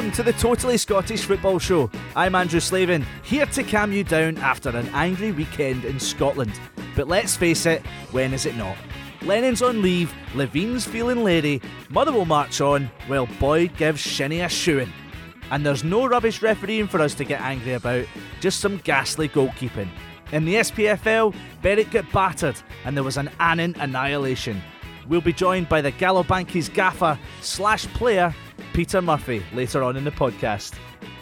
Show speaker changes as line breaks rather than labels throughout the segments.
Welcome to the Totally Scottish Football Show. I'm Andrew Slavin, here to calm you down after an angry weekend in Scotland. But let's face it, when is it not? Lennon's on leave, Levein's feeling lady, Motherwell march on, while Boyd gives Shinnie a shoeing. And there's no rubbish refereeing for us to get angry about, just some ghastly goalkeeping. In the SPFL, Berwick got battered and there was an Annan annihilation. We'll be joined by the Galabankies gaffer slash player, Peter Murphy, later on in the podcast.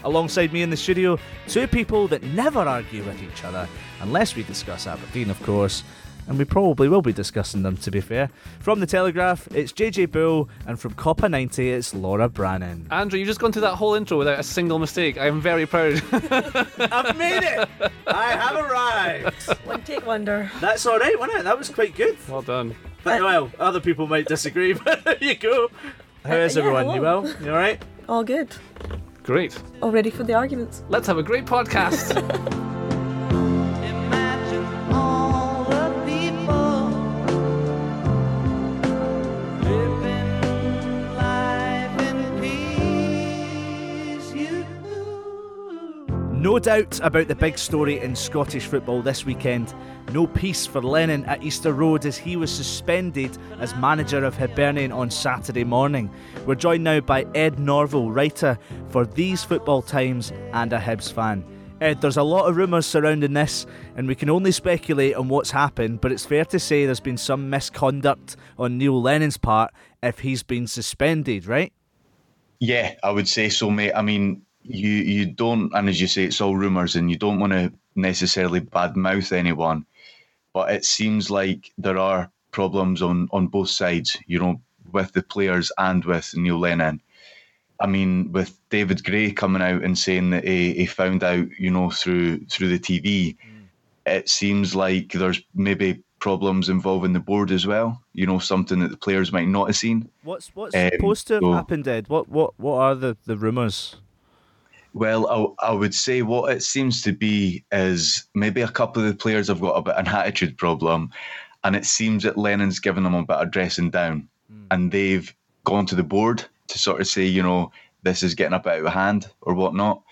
Alongside me in the studio, two people that never argue with each other, unless we discuss Aberdeen, of course and we probably will be discussing them to be fair. From the Telegraph, it's JJ Bull, and from Copa 90, it's Laura Brannan.
Andrew, you've just gone through that whole intro without a single mistake. I am very proud.
I've made it! I have arrived!
One take wonder.
That's alright, wasn't it? That was quite good.
well done.
But, well, other people might disagree, but there you go. How is
Uh, yeah,
everyone? You
hello.
well? You alright?
All good.
Great.
All ready for the arguments.
Let's have a great podcast.
No doubt about the big story in Scottish football this weekend. No peace for Lennon at Easter Road as he was suspended as manager of Hibernian on Saturday morning. We're joined now by Ed Norville, writer for These Football Times and a Hibs fan. Ed, there's a lot of rumours surrounding this, and we can only speculate on what's happened, but it's fair to say there's been some misconduct on Neil Lennon's part if he's been suspended, right?
Yeah, I would say so, mate. I mean, you you don't, and as you say, it's all rumours, and you don't want to necessarily badmouth anyone, but it seems like there are problems on on both sides. You know, with the players and with Neil Lennon. I mean, with David Gray coming out and saying that he, he found out, you know, through through the TV, it seems like there's maybe problems involving the board as well. You know, something that the players might not have seen.
What's what's
Um,
supposed to have
so-
happened, Ed? What what what are the, the rumours?
Well, I, I would say what it seems to be is maybe a couple of the players have got a bit of an attitude problem, and it seems that Lennon's given them a bit of dressing down, hmm. and they've gone to the board to sort of say, you know, this is getting a bit out of hand or whatnot.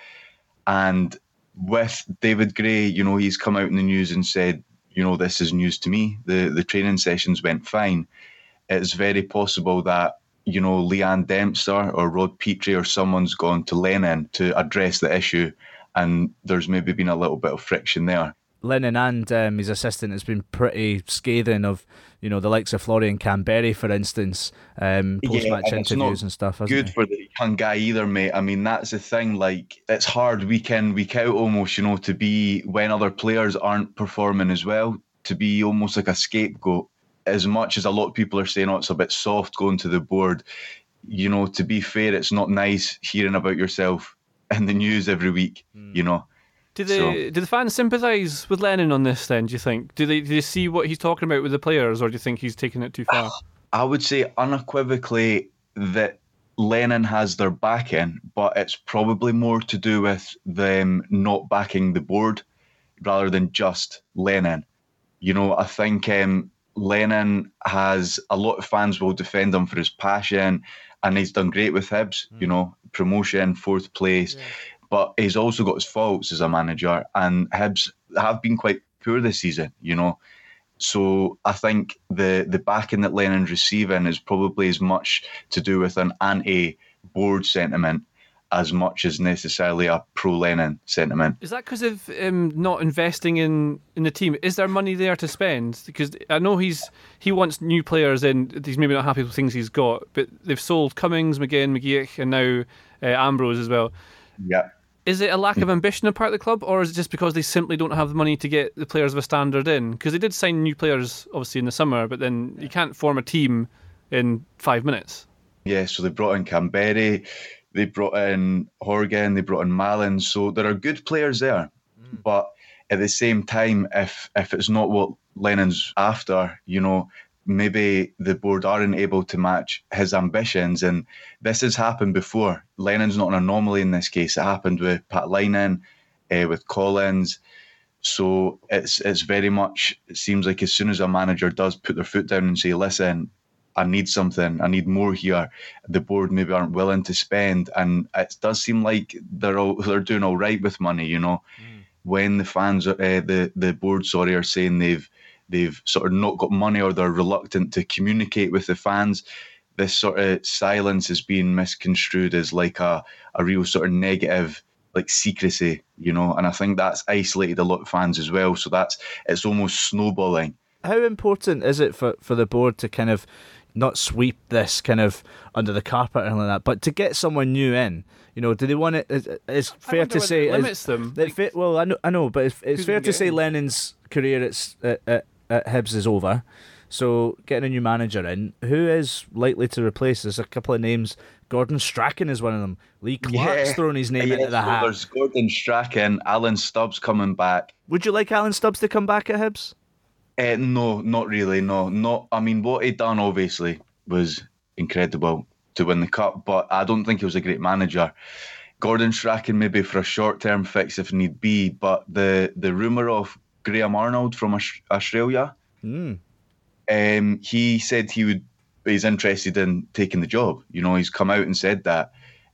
And with David Gray, you know, he's come out in the news and said, you know, this is news to me. The the training sessions went fine. It's very possible that you know, Leanne Dempster or Rod Petrie or someone's gone to Lennon to address the issue, and there's maybe been a little bit of friction there.
Lennon and um, his assistant has been pretty scathing of, you know, the likes of Florian Kamberi, for instance, um, post-match
and
interviews and stuff.
Good
he?
for the young guy either, mate. I mean, that's the thing. Like, it's hard week in, week out almost, you know, to be when other players aren't performing as well, to be almost like a scapegoat. As much as a lot of people are saying, oh, it's a bit soft going to the board, you know, to be fair, it's not nice hearing about yourself in the news every week, you know.
Do the
So-
do the fans sympathise with Lennon on this? Then do you think? Do they do they see what he's talking about with the players, or do you think he's taking it too far?
I would say unequivocally that Lennon has their backing, but it's probably more to do with them not backing the board rather than just Lennon. You know, I think um, Lennon has a lot of fans will defend him for his passion, and he's done great with Hibs. You hmm. know, promotion, fourth place, but he's also got his faults as a manager, and Hibs have been quite poor this season. You know, so I think the the backing that Lennon's receiving is probably as much to do with an anti-board sentiment as much as necessarily a pro-Lennon sentiment.
Is that because of um, not investing in, in the team? Is there money there to spend? Because I know he's he wants new players in. He's maybe not happy with things he's got, but they've sold Cummings, McGinn, McGeech, and now uh, Ambrose as well.
Yeah.
Is it a lack of ambition on part of the club, or is it just because they simply don't have the money to get the players of a standard in? Because they did sign new players, obviously, in the summer, but then you can't form a team in five minutes.
Yeah, so they brought in Kamberi, they brought in Horgan, they brought in Mallan. So there are good players there. But at the same time, if if it's not what Lennon's after, you know, maybe the board aren't able to match his ambitions. And this has happened before. Lennon's not an anomaly in this case. It happened with Pat Linen, uh, with Collins. So it's it's very much it seems like as soon as a manager does put their foot down and say, listen, I need something, I need more here. The board maybe aren't willing to spend, and it does seem like they're all, they're doing all right with money. You know, when the fans, uh, the the board, sorry, are saying they've they've sort of not got money or they're reluctant to communicate with the fans. This sort of silence is being misconstrued as like a, a real sort of negative, like secrecy, you know. And I think that's isolated a lot of fans as well. So that's it's almost snowballing.
How important is it for, for the board to kind of not sweep this kind of under the carpet or anything like that, but to get someone new in? You know, do they want it? It's, it's fair to say
it limits them.
That fa- well, I know, I know, but it's, it's fair
gonna
say
in?
Lennon's career at, at, at, at Hibs is over. So getting a new manager in, who is likely to replace? There's a couple of names. Gordon Strachan is one of them. Lee Clark's throwing his name
Yeah,
into the
so
hat.
There's Gordon Strachan, Alan Stubbs coming back.
Would you like Alan Stubbs to come back at Hibs?
Uh, no, not really. No, not. I mean, what he done obviously was incredible to win the cup, but I don't think he was a great manager. Gordon Strachan maybe for a short-term fix if need be, but the the rumor of Graham Arnold from Australia,
Mm.
um, he said he would. He's interested in taking the job. You know, he's come out and said that.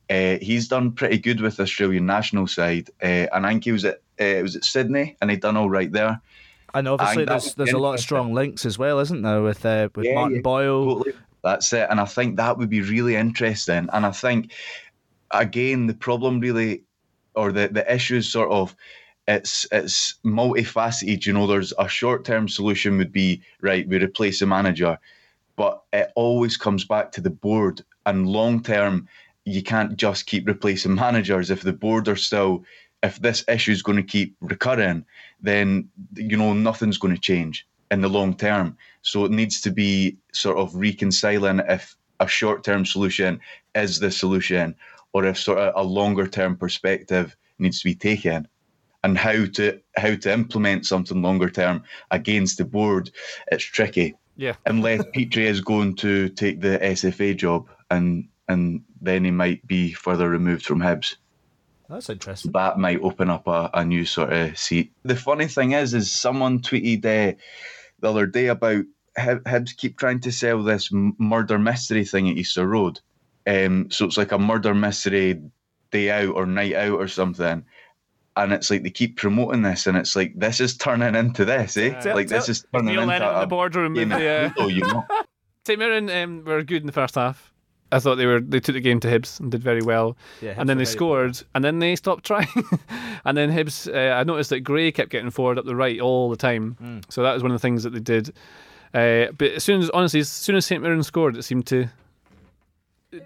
Uh, he's done pretty good with the Australian national side, uh, and I think he was at uh, it was at Sydney, and he done all right there.
And obviously,
that
there's there's a lot of strong links as well, isn't there, with uh, with
Yeah,
Martin
yeah,
Boyle?
Totally. That's it. And I think that would be really interesting. And I think, again, the problem really, or the, the issue is sort of, it's it's multifaceted. You know, there's a short term solution would be right, we replace a manager, but it always comes back to the board. And long term, you can't just keep replacing managers if the board are still. If this issue is going to keep recurring, then you know nothing's going to change in the long term. So it needs to be sort of reconciling if a short term solution is the solution or if sort of a longer term perspective needs to be taken and how to how to implement something longer term against the board it's tricky
Yeah.
unless Petrie is going to take the SFA job and and then he might be further removed from Hibs
That's interesting.
that might open up a, a new sort of seat. The funny thing is, is someone tweeted uh, the other day about Hib- Hibs keep trying to sell this murder mystery thing at Easter Road. Um, so it's like a murder mystery day out or night out or something. And it's like they keep promoting this, and it's like this is turning into this, eh?
Tell-
like this is turning
Neil
into
Lennon in
a
the boardroom.
game
and
of
the, uh,
Ludo, you know.
St Mirren um, were good in the first half. I thought they were they took the game to Hibs and did very well.
Yeah,
and then they
Hibs were very
scored, and then they stopped trying. and then Hibs, uh, I noticed that Gray kept getting forward up the right all the time.
Hmm.
So that was one of the things that they did. Uh, but as soon as honestly, as soon as St Mirren scored, it seemed to uh,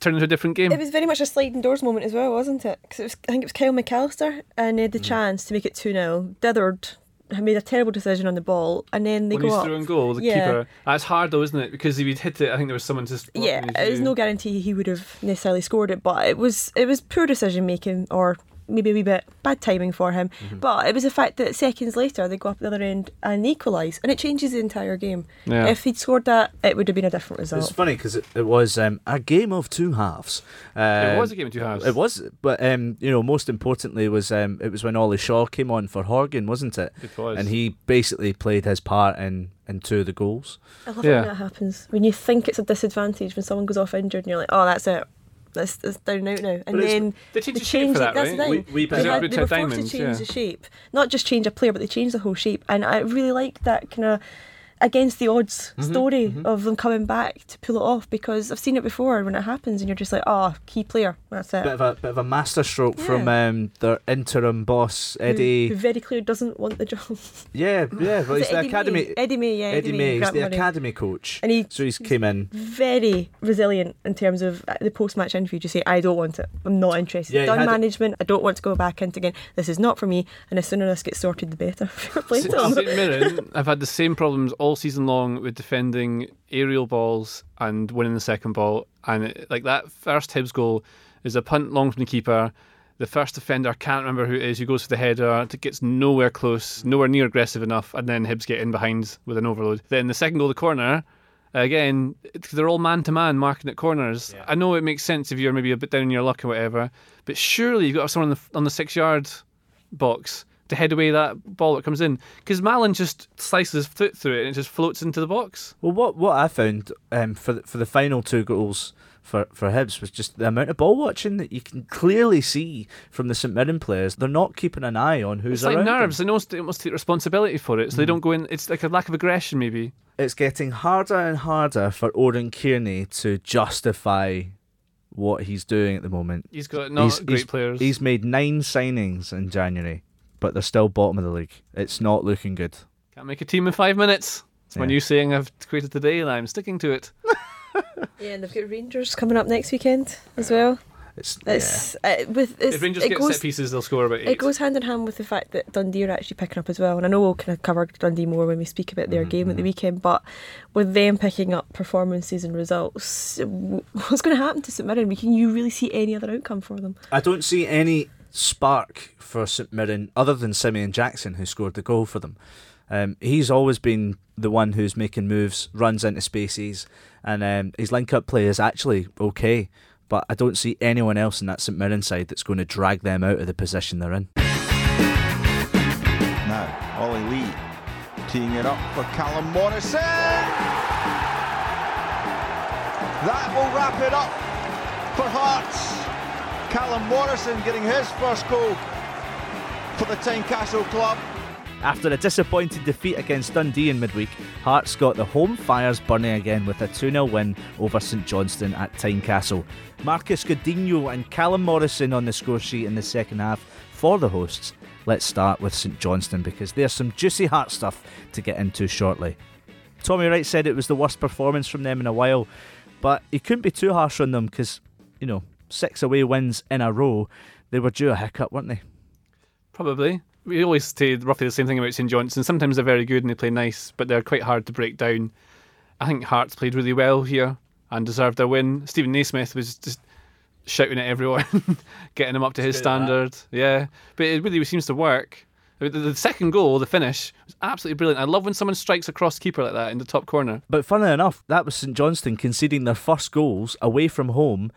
turn into a different game.
It was very much a sliding doors moment as well, wasn't it? Because was, I think it was Kyle McAllister and they had the
Mm.
chance to make it 2 0. Dithard had made a terrible decision on the ball and then they
when
go
he's
up.
through and goal, the
Yeah.
keeper. That's hard though, isn't it? Because if he'd hit it, I think there was someone to. stop
Yeah, there's no guarantee he would have necessarily scored it, but it was it was poor decision making or maybe a wee bit bad timing for him.
Mm-hmm.
But it was the fact that seconds later they go up the other end and equalise, and it changes the entire game.
Yeah.
If he'd scored that, it would have been a different result.
It's funny because it, it was um, a game of two halves.
It
Um,
was a game of two halves.
It was, but um, you know, most importantly was um, it was when Ollie Shaw came on for Horgan, wasn't it?
It was.
And he basically played his part in in two of the goals.
I love
Yeah.
when that happens. When you think it's a disadvantage when someone goes off injured and you're like, oh, that's it. That's, that's down and out now. And then
They changed the shape for that,
That's
right?
the.
We- we-
they, had, they were forced
Diamonds,
to change
yeah.
the shape. Not just change a player, but they changed the whole shape. And I really liked that kind of against the odds
Mm-hmm,
story of them coming back to pull it off because I've seen it before when it happens and you're just like, oh, key player. That's it.
Bit of a bit of a masterstroke
Yeah.
from um, their interim boss Eddie.
Who, very clearly doesn't want the job.
yeah, yeah. Well,
Is
he's the
Eddie
academy.
May? Eddie May, yeah.
Eddie May, he's
Grant
the
Murray.
academy coach.
And he
so he's came in.
very resilient in terms of uh, the post-match interview to say I don't want it I'm not interested
Yeah,
done
had it-
management I don't want to go back into again this is not for me and the sooner this gets sorted the better Fair play to
St
him.
Mirren have had the same problems all season long with defending aerial balls and winning the second ball. And it, like that first Hibs goal is a punt long from the keeper. The first defender I can't remember who it is who goes for the header. It gets nowhere close, nowhere near aggressive enough, and then Hibs get in behind with an overload. Then the second goal, the corner. Again, they're all man to man marking at corners. I know it makes sense if you're maybe a bit down in your luck or whatever, but surely you've got someone on the, on the six yard box to head away that ball that comes in because Mallan just slices his foot through it and it just floats into the box.
Well, what what I found um, for the, for the final two goals for for Hibs was just the amount of ball watching that you can clearly see from the St Mirren players. They're not keeping an eye on who's
It's like
around them.
nerves. They almost, they almost take responsibility for it, so they don't go in. It's like a lack of aggression, maybe.
It's getting harder and harder for Oran Kearney to justify what he's doing at the moment.
He's got not
He's-
great
he's-
players.
He's made nine signings in January, but they're still bottom of the league. It's not looking good.
Can't make a team in five minutes. It's my
Yeah.
new saying I've created today, and I'm sticking to it.
Yeah, and they've got Rangers coming up next weekend as well.
It's,
It's, uh, with, it's
if Rangers
it
get
goes,
set pieces, they'll score about eight.
It goes hand in hand with the fact that Dundee are actually picking up as well. And I know we'll kind of cover Dundee more when we speak about their game at the weekend, but with them picking up performances and results, what's going to happen to St Mirren? Can you really see any other outcome for them?
I don't see any spark for St Mirren other than Simeon Jackson, who scored the goal for them. Um, he's always been the one who's making moves, runs into spaces, and um, his link up play is actually okay. But I don't see anyone else in that St Mirren side that's going to drag them out of the position they're in.
Now, Ollie Lee teeing it up for Callum Morrison. That will wrap it up for Hearts. Callum Morrison getting his first goal for the Tynecastle club.
After a disappointing defeat against Dundee in midweek, Hearts got the home fires burning again with a 2 0 win over St Johnstone at Tynecastle. Marcus Godinho and Callum Morrison on the score sheet in the second half for the hosts. Let's start with St Johnstone because there's some juicy Heart stuff to get into shortly. Tommy Wright said it was the worst performance from them in a while, but he couldn't be too harsh on them because, you know, six away wins in a row, they were due a hiccup, weren't they?
Probably. We always say roughly the same thing about St Johnstone. Sometimes they're very good and they play nice, but they're quite hard to break down. I think Hearts played really well here and deserved their win. Steven Naismith was just shouting at everyone, getting them up to his
good at that.
standard. Yeah, but it really seems to work. The the second goal, the finish, was absolutely brilliant. I love when someone strikes a cross keeper like that in the top corner.
But funnily enough, that was St Johnstone conceding their first goals away from home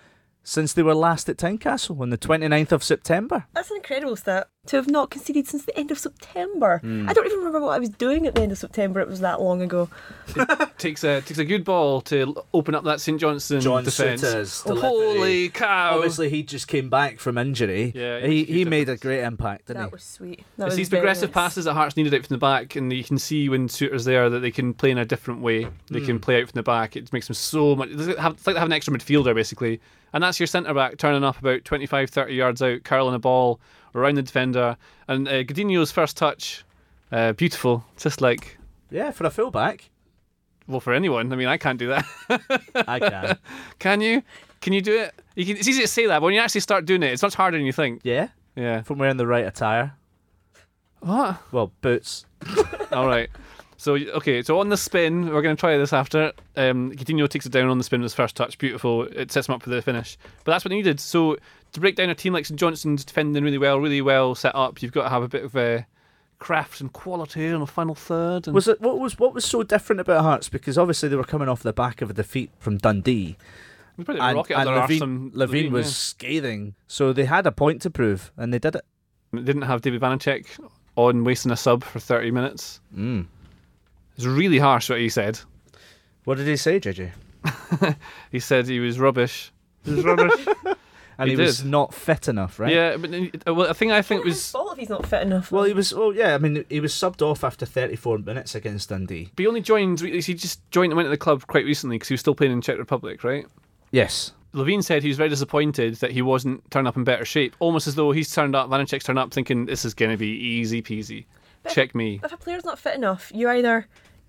since they were last at Tynecastle on the 29th of September.
That's an incredible stat to have not conceded since the end of September. I don't even remember what I was doing at the end of September. It was that long ago.
takes a takes a good ball to open up that St Johnstone defence.
Souttar's
Holy cow!
Obviously, he just came back from injury.
Yeah,
he,
huge
he made a great impact, didn't
That
he?
was sweet. That
It's
was
these progressive
nice.
passes that Hearts needed out from the back, and you can see when Souttar's there that they can play in a different way. They
Hmm.
can play out from the back. It makes them so much. It's like have- it's like they have an extra midfielder basically, and that's your centre back turning up about 25, 30 yards out, curling a ball around the defender, and uh, Godinho's first touch, uh, beautiful, just like
Yeah, for a full back.
well for anyone. I mean, I can't do that.
I can.
can you? Can you do it? You can, it's easy to say that, but when you actually start doing it, it's much harder than you think.
yeah,
Yeah.
from wearing the right attire.
What?
Well, boots.
All right. So okay, so on the spin, we're going to try this after. Um, Godinho takes it down on the spin with his first touch. Beautiful. It sets him up for the finish. But that's what they needed. So to break down a team like St Johnstone's defending really well, really well set up, you've got to have a bit of uh, craft and quality on the final third. And
Was it what was what was so different about Hearts? Because obviously they were coming off the back of a defeat from Dundee,
a
and, and
arse Levein,
Levein was
yeah.
scathing. So they had a point to prove, and they did it.
They didn't have David Vanecek on wasting a sub for 30 minutes.
Mm.
It's really harsh what he said.
What did he say, JJ?
He said he was rubbish. He was rubbish.
And he,
He
was not fit enough, right?
Yeah, but uh, well, I think I think it
His
was.
fault if he's not fit enough.
Well, he was. Well, yeah. I mean, he was subbed off after 34 minutes against Dundee.
But he only joined. He just joined and went to the club quite recently because he was still playing in Czech Republic, right?
Yes.
Levein said he was very disappointed that he wasn't turned up in better shape, almost as though he's turned up, Vanecek's turned up, thinking this is going to be easy peasy.
But-
Check me.
if a player's not fit enough, you either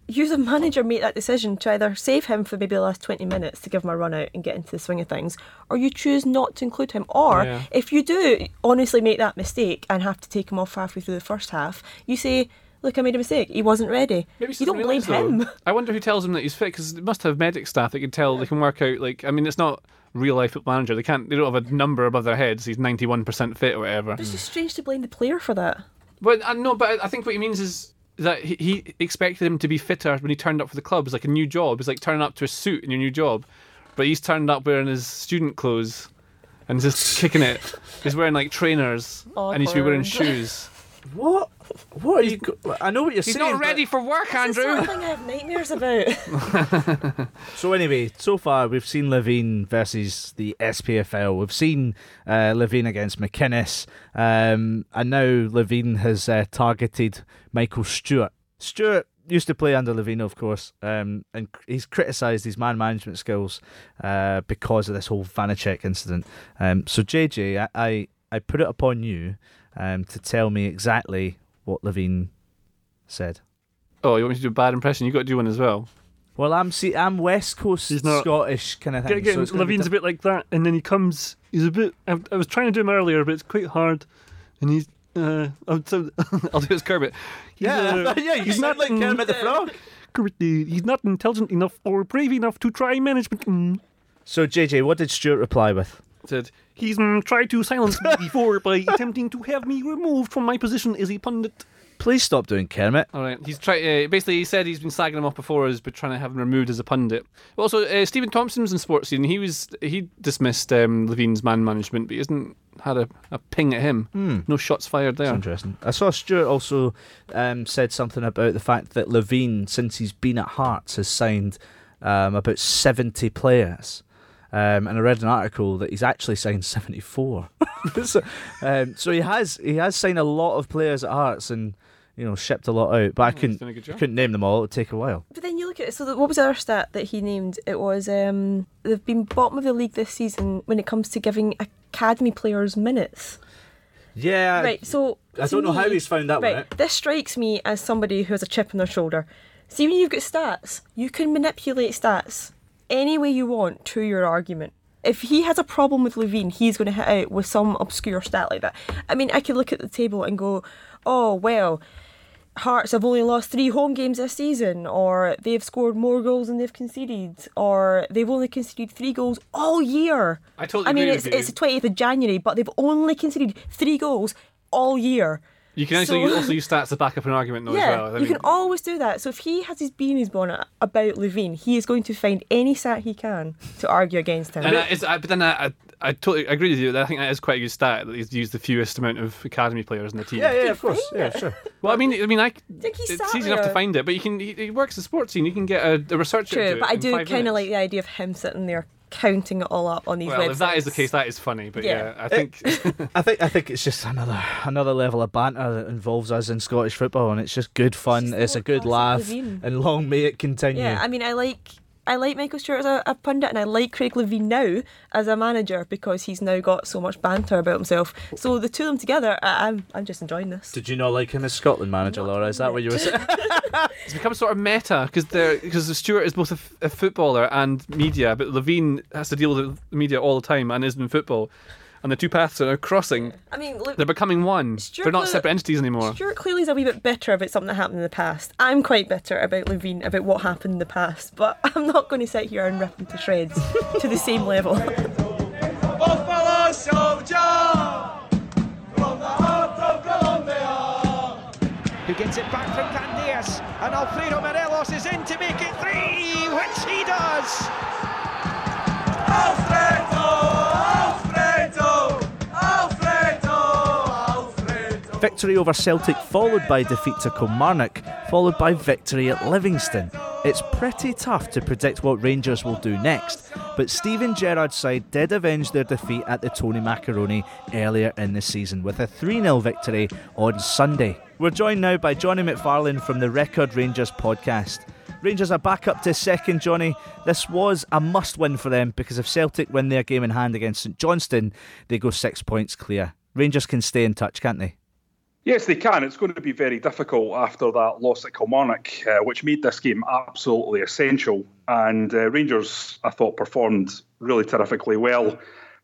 you the manager make that decision to either save him for maybe the last 20 minutes to give him a run out and get into the swing of things or you choose not to include him or
Yeah.
if you do honestly make that mistake and have to take him off halfway through the first half you say look I made a mistake he wasn't ready
Maybe
you don't blame
though.
him
I wonder who tells him that he's fit because they must have medic staff that can tell. They can work out. Like, I mean, it's not real life football manager. They can't. They don't have a number above their heads. He's ninety one percent fit or whatever.
it's just strange to blame the player for that
But uh, no, but I think what he means is that he, he expected him to be fitter when he turned up for the club. It's like a new job. It's like turning up to a suit in your new job. But he's turned up wearing his student clothes and just kicking it. He's wearing like trainers and he should be wearing shoes.
What? What are you? Go- I know what you're
He's
saying.
He's not ready
but-
for work, Andrew.
sort of thing I have nightmares about.
So anyway, so far we've seen Levein versus the SPFL. We've seen uh, Levein against McInnes, um, and now Levein has uh, targeted Michael Stewart. Stewart used to play under Levein, of course, um, and he's criticised his man management skills uh, because of this whole Vanecek incident. Um, so JJ, I, I I put it upon you um, to tell me exactly what Levein said.
Oh, you want me to do a bad impression? You've got to do one as well.
Well, I'm see, I'm West Coast
He's not-
Scottish kind of thing.
Again,
so it's gonna be
Levein's a bit like that, and then he comes. He's a bit. I, I was trying to do him earlier, but it's quite hard. And he's. Uh, I'll, so,
I'll do his as Kermit.
he's,
Yeah,
uh,
yeah, you
he's
sound
not
like Kermit the Frog.
Kermit, He's not intelligent enough or brave enough to try management. Mm.
So, JJ, what did Stewart reply with?
Said,
He's mm, tried to silence me before by attempting to have me removed from my position as a pundit.
Please stop doing Kermit.
all right. He's trying. Uh, basically, he said he's been slagging him off before, has been trying to have him removed as a pundit. But also, uh, Steven Thompson's in Sportscene. He was he dismissed um, Levein's man management, but he hasn't had a, a ping at him. No shots fired
That's
there.
interesting. I saw Stewart also um, said something about the fact that Levein, since he's been at Hearts, has signed um, about 70 players. Um, and I read an article that he's actually signed 74. so, um, so he has he has signed a lot of players at Hearts and you know shipped a lot out. But I couldn't
done a good job.
couldn't name them all. It would take a while.
But then you look at it. So the, what was the other stat that he named? It was um, they've been bottom of the league this season when it comes to giving academy players minutes.
Yeah,
right. So
I don't know how he's found that one
right,
out.
This strikes me as somebody who has a chip on their shoulder. See, when you've got stats, you can manipulate stats any way you want to your argument. If he has a problem with Levein, he's going to hit out with some obscure stat like that. I mean, I could look at the table and go, oh, well, Hearts have only lost three home games this season, or they've scored more goals than they've conceded, or they've only conceded three goals all year.
I totally
I mean, it's it's the twentieth of January, but they've only conceded three goals all year.
You can actually
So-
also use stats to back up an argument, though,
yeah,
as well. I
you can always do that. So if he has his beanies bonnet about Levein, he is going to find any stat he can to argue against him.
And that is, I, but then I, I, I totally agree with you. I think that is quite a good stat that he's used the fewest amount of academy players in the team.
Yeah, yeah, of course. Yeah, sure.
Well, I mean, I mean, I,
think he
it's easy enough to find it, but you can. He, he works the Sportscene. You can get a, a researcher.
True,
do
but
it
I do kind of like the idea of him sitting there counting it all up on these
Well,
websites.
if that is the case, that is funny. But yeah,
Yeah.
I think
I think I think it's just another another level of banter that involves us in Scottish football, and it's just good fun.
just
It's, a good laugh, and long may it continue.
Yeah, I mean, I like I like Michael Stewart as a, a pundit, and I like Craig Levein now as a manager because he's now got so much banter about himself. So the two of them together, I, I'm I'm just enjoying this.
Did you not like him as Scotland manager, Laura? Is that what you were saying?
it's become sort of meta because they're because Stewart is both a, f- a footballer and media, but Levein has to deal with the media all the time and isn't in football, and the two paths are now crossing.
I mean, look,
They're becoming one.
Stewart
they're not
Cle-
separate entities anymore.
Stewart clearly is a wee bit bitter about something that happened in the past. I'm quite bitter about Levein, about what happened in the past, but I'm not going to sit here and rip him to shreds to the same level.
Buffalo Soldier from the heart of Colombia.
Who gets it back from Candeias, and Alfredo Morelos is in to make it three, which he does.
Victory over Celtic, followed by defeat to Kilmarnock, followed by victory at Livingston. It's pretty tough to predict what Rangers will do next, but Steven Gerrard's side did avenge their defeat at the Tony Macaroni earlier in the season with a 3 0 victory on Sunday. We're joined now by Johnny McFarlane from the Record Rangers podcast. Rangers are back up to second, Johnny. This was a must win for them because if Celtic win their game in hand against St Johnstone, they go six points clear. Rangers can stay in touch, can't they?
Yes, they can. It's going to be very difficult after that loss at Kilmarnock, uh, which made this game absolutely essential. And uh, Rangers, I thought, performed really terrifically well.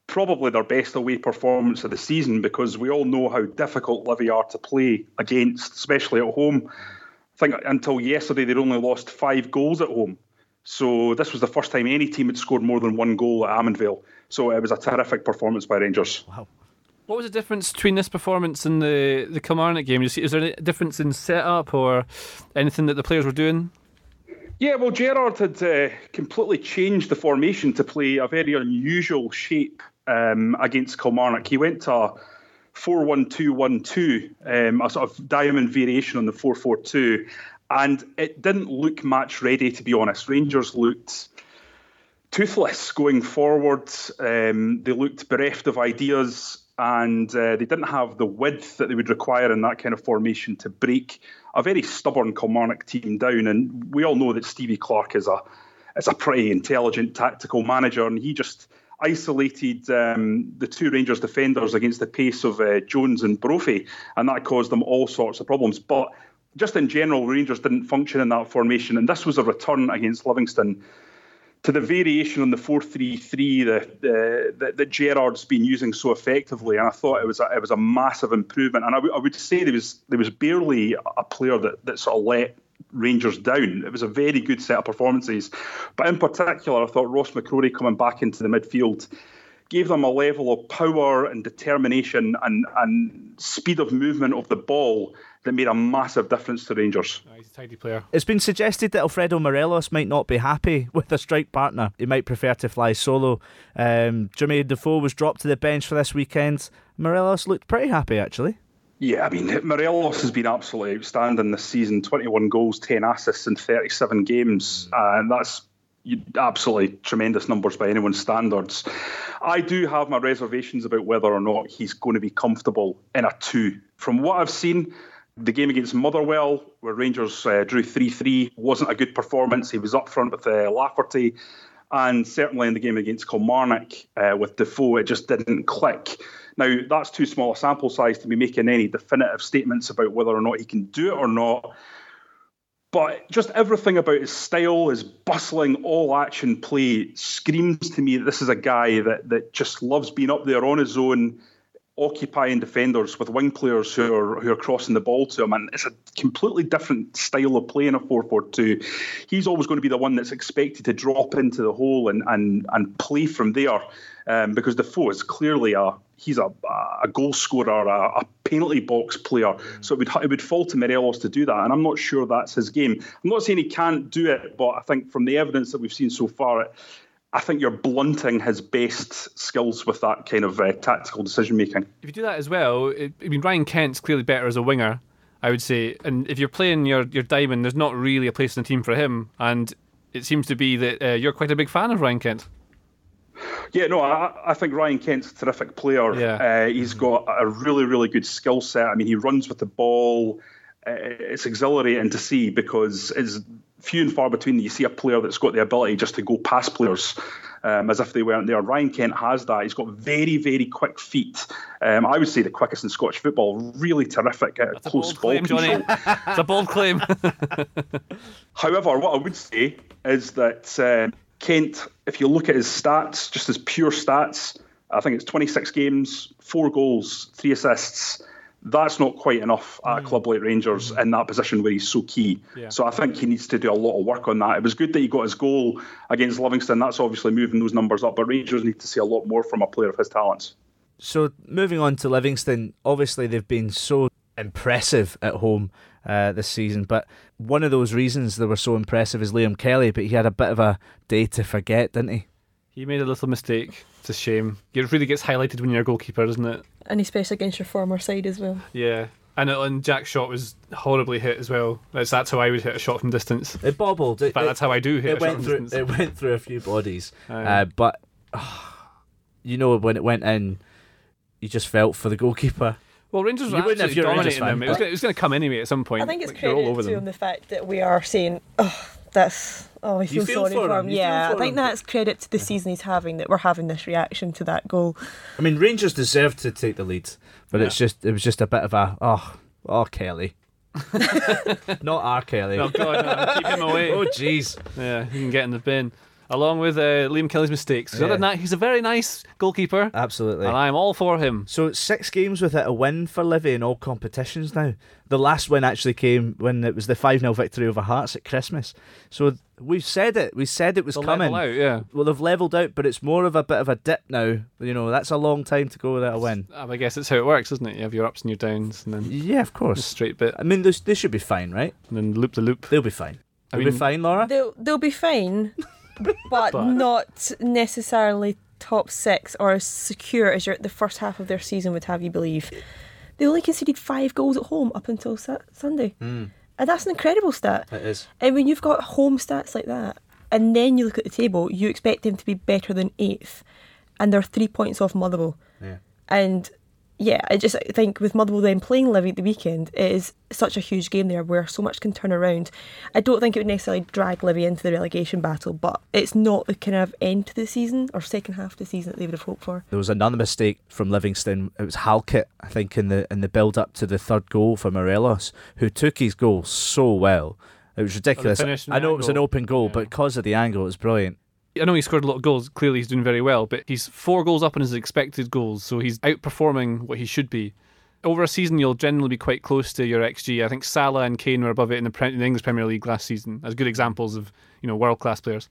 Probably their best away performance of the season because we all know how difficult Livy are to play against, especially at home. I think until yesterday they'd only lost five goals at home. So this was the first time any team had scored more than one goal at Almondvale. So it was a terrific performance by Rangers.
What was the difference between this performance and the the Kilmarnock game? Is there a difference in setup or anything that the players were doing?
Yeah, well, Gerrard had uh, completely changed the formation to play a very unusual shape um, against Kilmarnock. He went to a four one two one two, um, a sort of diamond variation on the four four two, and it didn't look match ready to be honest. Rangers looked toothless going forward. Um, they looked bereft of ideas, and uh, they didn't have the width that they would require in that kind of formation to break a very stubborn Kilmarnock team down. And we all know that Stevie Clarke is a is a pretty intelligent tactical manager, and he just isolated um, the two Rangers defenders against the pace of uh, Jones and Brophy, and that caused them all sorts of problems. But just in general, Rangers didn't function in that formation, and this was a return against Livingston to the variation on the 4-3-3 that, uh, that, that Gerrard's been using so effectively, and I thought it was a, it was a massive improvement. And I, w- I would say there was there was barely a player that, that sort of let Rangers down. It was a very good set of performances, but in particular, I thought Ross McCrorie coming back into the midfield gave them a level of power and determination and, and speed of movement of the ball that made a massive difference to Rangers.
he's a tidy player.
It's been suggested that Alfredo Morelos might not be happy with a strike partner. He might prefer to fly solo. Um, Jermaine Defoe was dropped to the bench for this weekend. Morelos looked pretty happy, actually.
Yeah, I mean, Morelos has been absolutely outstanding this season 21 goals, 10 assists in 37 games. Uh, and that's absolutely tremendous numbers by anyone's standards. I do have my reservations about whether or not he's going to be comfortable in a two. From what I've seen, the game against Motherwell, where Rangers uh, drew 3 3, wasn't a good performance. He was up front with uh, Lafferty. And certainly in the game against Kilmarnock uh, with Defoe, it just didn't click. Now, that's too small a sample size to be making any definitive statements about whether or not he can do it or not. But just everything about his style, his bustling, all action play screams to me that this is a guy that, that just loves being up there on his own, occupying defenders with wing players who are who are crossing the ball to him. And it's a completely different style of play in a 4 4 2. He's always going to be the one that's expected to drop into the hole and, and, and play from there um, because Defoe is clearly a he's a, a goal scorer, a, a penalty box player. So it would it would fall to Morelos to do that, and I'm not sure that's his game. I'm not saying he can't do it, but I think from the evidence that we've seen so far. I think you're blunting his best skills with that kind of uh, tactical decision making.
If you do that as well, it, I mean Ryan Kent's clearly better as a winger, I would say. And if you're playing your your diamond, there's not really a place in the team for him. And it seems to be that uh, you're quite a big fan of Ryan Kent.
Yeah, no, I, I think Ryan Kent's a terrific player.
Yeah.
Uh, he's got a really, really good skill set. I mean, he runs with the ball. Uh, it's exhilarating to see because it's few and far between you see a player that's got the ability just to go past players um, as if they weren't there. Ryan Kent has that. He's got very, very quick feet. Um, I would say the quickest in Scottish football. Really terrific at
That's a
close
bold
ball
claim,
control.
Johnny. it's a bold claim.
However, what I would say is that uh, Kent, if you look at his stats, just his pure stats, I think it's 26 games, four goals, three assists. That's not quite enough at a club like Rangers in that position where he's so key.
Yeah.
So I think he needs to do a lot of work on that. It was good that he got his goal against Livingston. That's obviously moving those numbers up, but Rangers need to see a lot more from a player of his talents.
So moving on to Livingston, obviously they've been so impressive at home uh, this season, but one of those reasons they were so impressive is Liam Kelly, but he had a bit of a day to forget, didn't he?
He made a little mistake. It's a shame. It really gets highlighted when you're a goalkeeper, doesn't it?
And especially against your former side as well.
Yeah. And, and Jack's shot was horribly hit as well. That's that's how I would hit a shot from distance.
It bobbled. It,
In fact,
it-
that's how I do hit
it
a shot
went
from
through.
distance.
It went through a few bodies,
Aye.
uh, but you know when it went in, you just felt for the goalkeeper.
Well, Rangers were
wouldn't
absolutely
you're a Rangers
dominating them.
fan,
It was, gonna, it was going to come anyway at some point.
I think it's
Like, they're all over
credit to
them.
him the fact that we are saying, oh, that's. Oh, I feel,
feel
sorry
for
for
him,
him. Yeah,
for
I think
him.
that's credit to the season he's having that we're having this reaction to that goal.
I mean, Rangers deserved to take the lead, but it's just it was just a bit of a oh oh Kelly, not our Kelly.
Oh God, no, keep him away.
Oh jeez.
Yeah, he can get in the bin. Along with uh, Liam Kelly's mistakes.
Yeah.
Other than that, he's a very nice goalkeeper,
Absolutely.
and I'm all for him.
So six games without a win for Livy in all competitions now. The last win actually came when it was the five 0 victory over Hearts at Christmas. So we've said it. We said it was
They'll
coming.
level out, yeah.
Well, they've levelled out, but it's more of a bit of a dip now. You know, that's a long time to go without a win.
Um, I guess it's how it works, isn't it? You have your ups and your downs, and then
Yeah, of course.
straight bit,
I mean, they, they should be fine, right?
and then loop the loop.
They'll be fine.
I
They'll be
mean-
fine, Laura.
They'll they'll be fine, but,
But-
not necessarily top six or as secure as your, the first half of their season would have you believe. They only conceded five goals at home up until sa- Sunday. Hmm. And that's an incredible stat.
It is.
And when you've got home stats like that, and then you look at the table, you expect them to be better than eighth, and they're three points off Motherwell.
Yeah.
And yeah, I just think with Motherwell then playing Livy at the weekend, it is such a huge game there where so much can turn around. I don't think it would necessarily drag Livy into the relegation battle, but it's not the kind of end to the season or second half of the season that they would have hoped for.
There was another mistake from Livingston. It was Halkett, I think, in the in the build up to the third goal for Morelos, who took his goal so well. It was ridiculous. I
the
know it was an open goal,
Yeah.
but because of the angle, it was brilliant.
I know he scored a lot of goals. Clearly, he's doing very well, but he's four goals up on his expected goals, so he's outperforming what he should be. Over a season, you'll generally be quite close to your XG. I think Salah and Kane were above it in the, pre- in the English Premier League last season as good examples of you know world class players.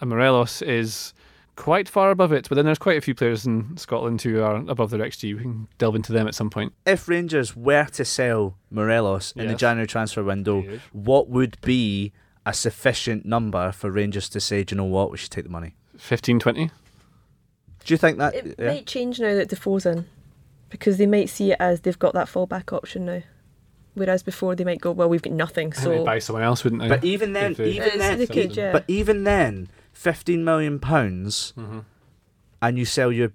And Morelos is quite far above it, but then there's quite a few players in Scotland who are above their XG. We can delve into them at some point.
If Rangers were to sell Morelos in the January transfer window, what would be a sufficient number for Rangers to say, do you know what, we should take the money?
15, 20.
Do you think that?
It
yeah?
might change now that Defoe's in, because they might see it as they've got that fallback option now. Whereas before they might go, well, we've got nothing,
I might
so
buy someone else, wouldn't I?
But even then,
they-
even then,
they could, yeah.
but even then, fifteen million pounds,
Mm-hmm.
and you sell your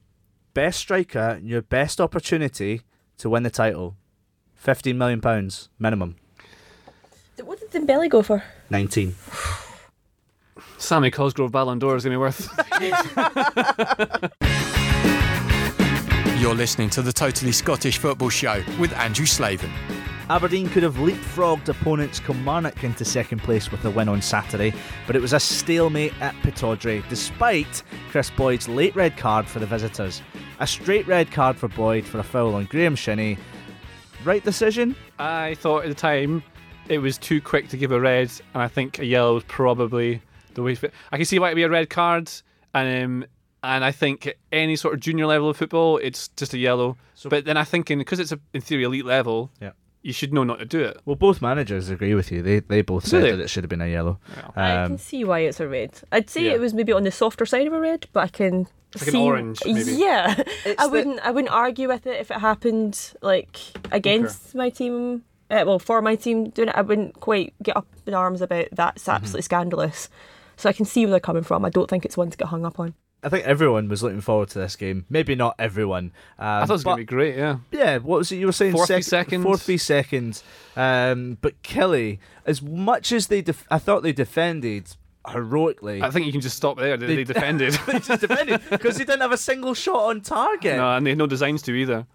best striker, your best opportunity to win the title, fifteen million pounds minimum.
What did Dembele go for?
Nineteen.
Sammy Cosgrove Ballon d'Or is going to be worth.
You're listening to the Totally Scottish Football Show with Andrew Slaven.
Aberdeen could have leapfrogged opponents Kilmarnock into second place with a win on Saturday, but it was a stalemate at Pittodrie, despite Kris Boyd's late red card for the visitors. A straight red card for Boyd for a foul on Graeme Shinnie. Right decision?
I thought at the time it was too quick to give a red, and I think a yellow was probably the way. fit. I can see why it'd be a red card, and um, and I think any sort of junior level of football, it's just a yellow. but then I think because it's a, in theory elite level,
Yeah.
you should know not to do it.
Well, both managers agree with you. They they both
Do
said
they?
that it should have been a yellow.
I
Um,
can see why it's a red. I'd say
Yeah.
it was maybe on the softer side of a red, but I can
like an
see
orange, maybe.
Yeah,
It's
I
the-
wouldn't. I wouldn't argue with it if it happened like against my team. Uh, well, for my team doing it, I wouldn't quite get up in arms about that. It's
Mm-hmm.
absolutely scandalous. So I can see where they're coming from. I don't think it's one to get hung up on.
I think everyone was looking forward to this game. Maybe not everyone. Um,
I thought it was going to be great. Yeah,
Yeah, what was it you were saying?
Fourth v
Sec-
seconds.
Fourth v seconds. Um, but Kelly, as much as they, def- I thought they defended heroically.
I think you can just stop there. They, they defended.
they just defended because they didn't have a single shot on target.
no, and they had no designs to either.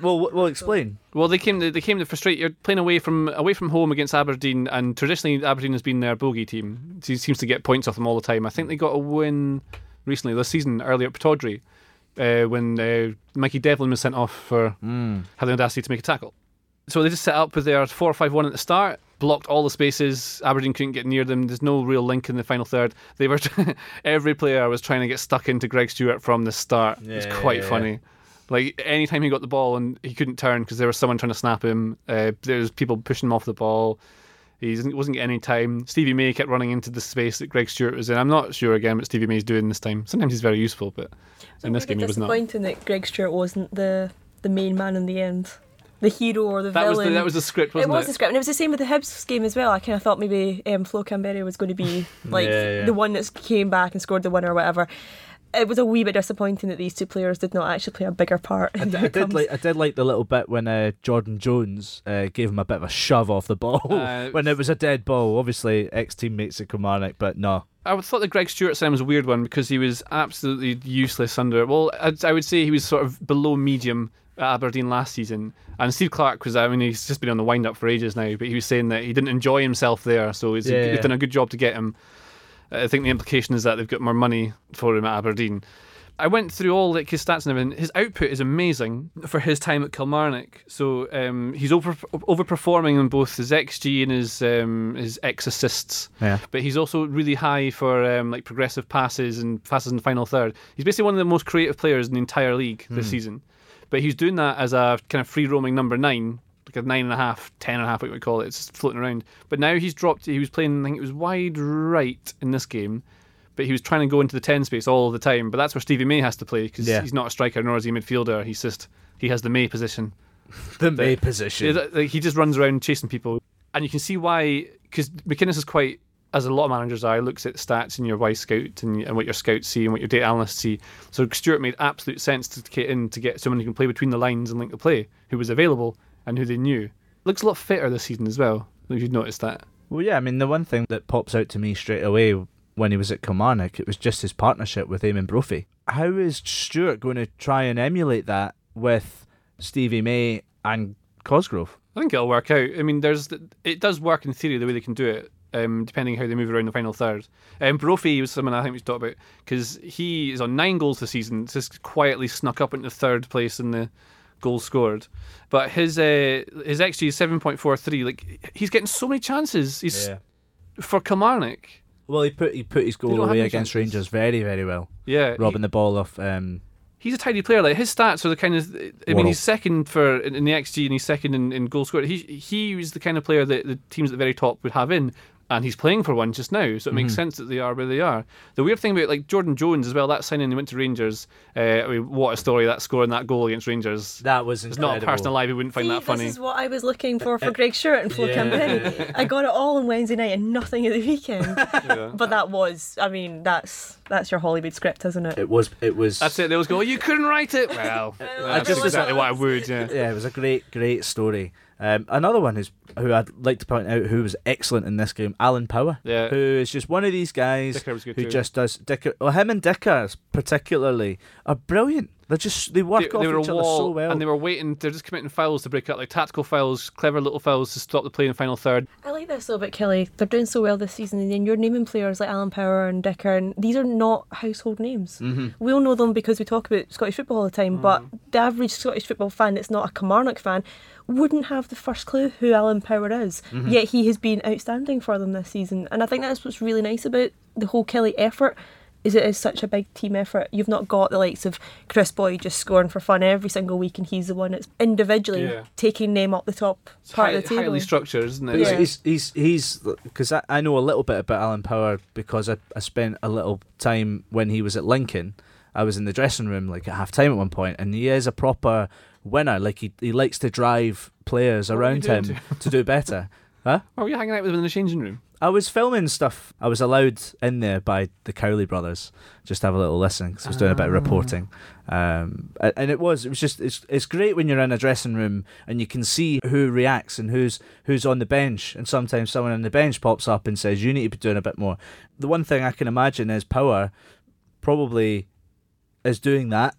Well, w- well, explain.
Well, they came. They came to frustrate. You're playing away from away from home against Aberdeen, and traditionally Aberdeen has been their bogey team. He seems to get points off them all the time. I think they got a win recently this season, earlier at Pittodrie, uh, when uh, Mikey Devlin was sent off for having the audacity to make a tackle. So they just set up with their four or five one at the start, blocked all the spaces. Aberdeen couldn't get near them. There's no real link in the final third. They were every player was trying to get stuck into Greg Stewart from the start. it's
Yeah,
quite
yeah, yeah.
Funny. Like anytime he got the ball and he couldn't turn because there was someone trying to snap him. Uh, there was people pushing him off the ball. He wasn't wasn't getting any time. Stevie May kept running into the space that Greg Stewart was in. I'm not sure again what Stevie May's doing this time. Sometimes he's very useful, but in this game he was not.
disappointing that Greg Stewart wasn't the the main man in the end, the hero or the
That was
villain.
the, that was the script,
it
wasn't it?
was the script, and it was the same with the Hibs game as well. I kind of thought maybe um, Flo Kamberi was going to be like
Yeah, yeah.
the one that came back and scored the winner or whatever. It was a wee bit disappointing that these two players did not actually play a bigger part.
I,
in
d- did like I did like the little bit when uh, Jordan Jones uh, gave him a bit of a shove off the ball
Uh,
when it was a dead ball. Obviously, ex teammates at Kilmarnock, but no.
I thought the Greg Stewart sign was a weird one because he was absolutely useless under. Well, I'd, I would say he was sort of below medium at Aberdeen last season. And Steve Clarke was, I mean, he's just been on the wind up for ages now, but he was saying that he didn't enjoy himself there. So he's,
Yeah,
he's
yeah.
done a good job to get him. I think the implication is that they've got more money for him at Aberdeen. I went through all like his stats and everything. His output is amazing for his time at Kilmarnock. So um, he's over overperforming in both his xG and his um, his x assists.
Yeah.
But he's also really high for um, like progressive passes and passes in the final third. He's basically one of the most creative players in the entire league this season. But he's doing that as a kind of free roaming number nine, like a nine and a half, ten and a half, what we call it. It's just floating around. But now he's dropped. He was playing. I think it was wide right in this game. but he was trying to go into the 10 space all the time. But that's where Stevie May has to play because
Yeah.
he's not a striker nor is he a midfielder. He's just he has the May position.
The May position.
like, he just runs around chasing people, and you can see why. Because McInnes is quite, as a lot of managers are, looks at stats and your Wyscout and, and what your scouts see and what your data analysts see. So Stuart made absolute sense to get in to get someone who can play between the lines and link the play, who was available and who they knew. Looks a lot fitter this season as well. If you've noticed that.
Well, yeah, I mean, the one thing that pops out to me straight away when he was at Kilmarnock, it was just his partnership with Eamonn Brophy. How is Stewart going to try and emulate that with Stevie May and Cosgrove?
I think it'll work out. I mean, there's it does work in theory the way they can do it, um, depending how they move around the final third. Um, Brophy was someone I think we should talk about because he is on nine goals this season. Just quietly snuck up into third place in the goals scored, but his uh, his XG is seven point four three. Like he's getting so many chances. He's for Kilmarnock.
Well, he put he put his goal away against
chances.
Rangers very very well,
Yeah,
robbing the ball off. Um,
he's a tidy player. Like his stats are the kind of. I mean, he's second for in, in the XG and he's second in, in goal scored. He he was the kind of player that the teams at the very top would have in, and he's playing for one just now. So it makes
Mhm.
sense that they are where they are. The weird thing about like Jordan Jones as well. That signing he went to Rangers. Uh, I mean, what a story that scoring that goal against Rangers.
That was
There's not a
incredible.
person alive who wouldn't find
See,
that funny.
This is what I was looking for for Greg Stewart and Flo
Yeah.
Campbell. I got it all on Wednesday night and nothing at the weekend. But that was, I mean, that's that's your Hollywood script, isn't it?
It was. It was.
That's it. They always go, you couldn't write it. Well, that's
just-
exactly what I would. Yeah.
yeah, it was a great, great story. Um, another one who's who I'd like to point out who was excellent in this game, Alan Power.
Yeah.
Who is just one of these guys who
too.
just does Dicker. Well, him and Dicker particularly are brilliant. They're just they work
they,
off
they
each other
wall,
so well.
and they were waiting. They're just committing fouls to break up, like tactical fouls, clever little fouls to stop the play in the final third.
I like this though about Killie. They're doing so well this season, and then you're naming players like Alan Power and Dicker, and these are not household names.
Mhm.
We all know them because we talk about Scottish football all the time, but the average Scottish football fan that's not a Kilmarnock fan wouldn't have the first clue who Alan Power is.
Mhm.
Yet he has been outstanding for them this season, and I think that's what's really nice about the whole Killie effort. Is it is such a big team effort. You've not got the likes of Kris Boyd just scoring for fun every single week, and he's the one that's individually
Yeah.
taking them up the top
It's
part
high-
of the table.
highly structured, isn't
But
it?
he's, he's he's because I, I know a little bit about Alan Power because I, I spent a little time when he was at Lincoln. I was in the dressing room like at half time at one point, and he is a proper winner. Like he he likes to drive players
What
around him
to-
to do better. Huh?
Or were you hanging out with him in the changing room?
I was filming stuff. I was allowed in there by the Cowley brothers just to have a little listen because I was doing a bit of
Ah.
reporting. Um, and it was it was just it's it's great when you're in a dressing room and you can see who reacts and who's who's on the bench. And sometimes someone on the bench pops up and says, "You need to be doing a bit more." The one thing I can imagine is Power probably is doing that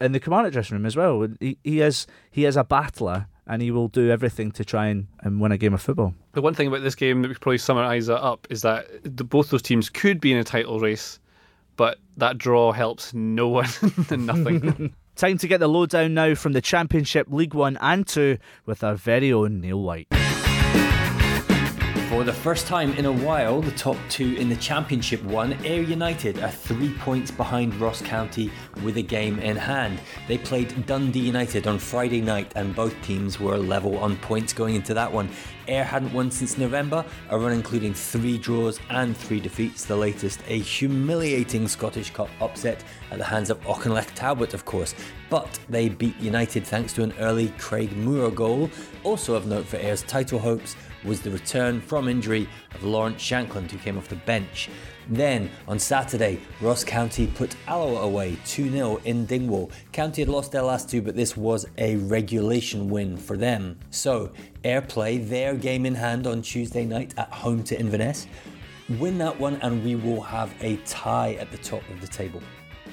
in the Kilmarnock dressing room as well. He he is he is a battler and he will do everything to try and, and win a game of football.
The one thing about this game that we probably summarise it up is that the, both those teams could be in a title race, but that draw helps no one and nothing.
Time to get the lowdown now from the Championship, League One and Two with our very own Neil White.
For the first time in a while, the top two in the Championship won. Ayr United are three points behind Ross County with a game in hand. They played Dundee United on Friday night, and both teams were level on points going into that one. Air hadn't won since November, a run including three draws and three defeats, the latest a humiliating Scottish Cup upset at the hands of Auchinleck Talbot, of course. But they beat United thanks to an early Craig Moore goal. Also of note for Ayr's title hopes was the return from injury of Lawrence Shankland, who came off the bench. Then, on Saturday, Ross County put Alloa away 2 0 in Dingwall. County had lost their last two, but this was a regulation win for them. So, Ayr play, their game in hand on Tuesday night at home to Inverness. Win that one, and we will have a tie at the top of the table.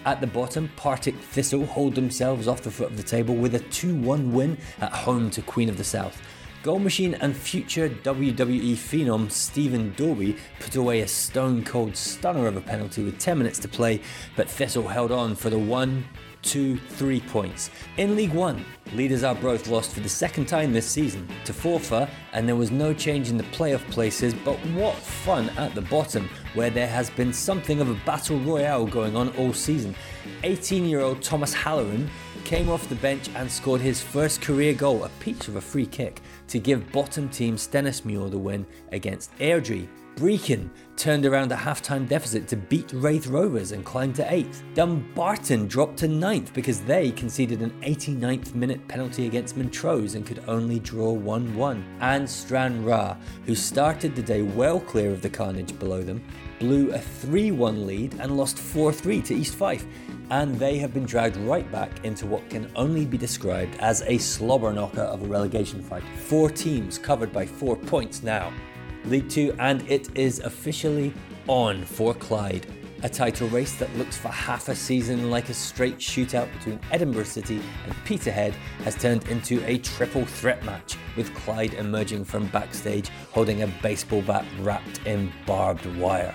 At the bottom, Partick Thistle hold themselves off the foot of the table with a 2 1 win at home to Queen of the South. Goal Machine and future WWE phenom Stephen Dobbie put away a stone cold stunner of a penalty with 10 minutes to play, but Thistle held on for the one, two, three points. In League One, leaders Arbroath lost for the second time this season to Forfar, and there was no change in the playoff places, but what fun at the bottom, where there has been something of a battle royale going on all season. 18 year old Thomas Halloran came off the bench and scored his first career goal, a peach of a free kick, to give bottom team Stenhousemuir the win against Airdrie. Brechin turned around a half-time deficit to beat Raith Rovers and climb to 8th. Dumbarton dropped to 9th because they conceded an 89th minute penalty against Montrose and could only draw 1-1. And Stranraer, who started the day well clear of the carnage below them, blew a 3-1 lead and lost 4-3 to East Fife. And they have been dragged right back into what can only be described as a slobber knocker of a relegation fight. Four teams covered by four points now. League Two, and it is officially on for Clyde. A title race that looks for half a season like a straight shootout between Edinburgh City and Peterhead has turned into a triple threat match, with Clyde emerging from backstage holding a baseball bat wrapped in barbed wire.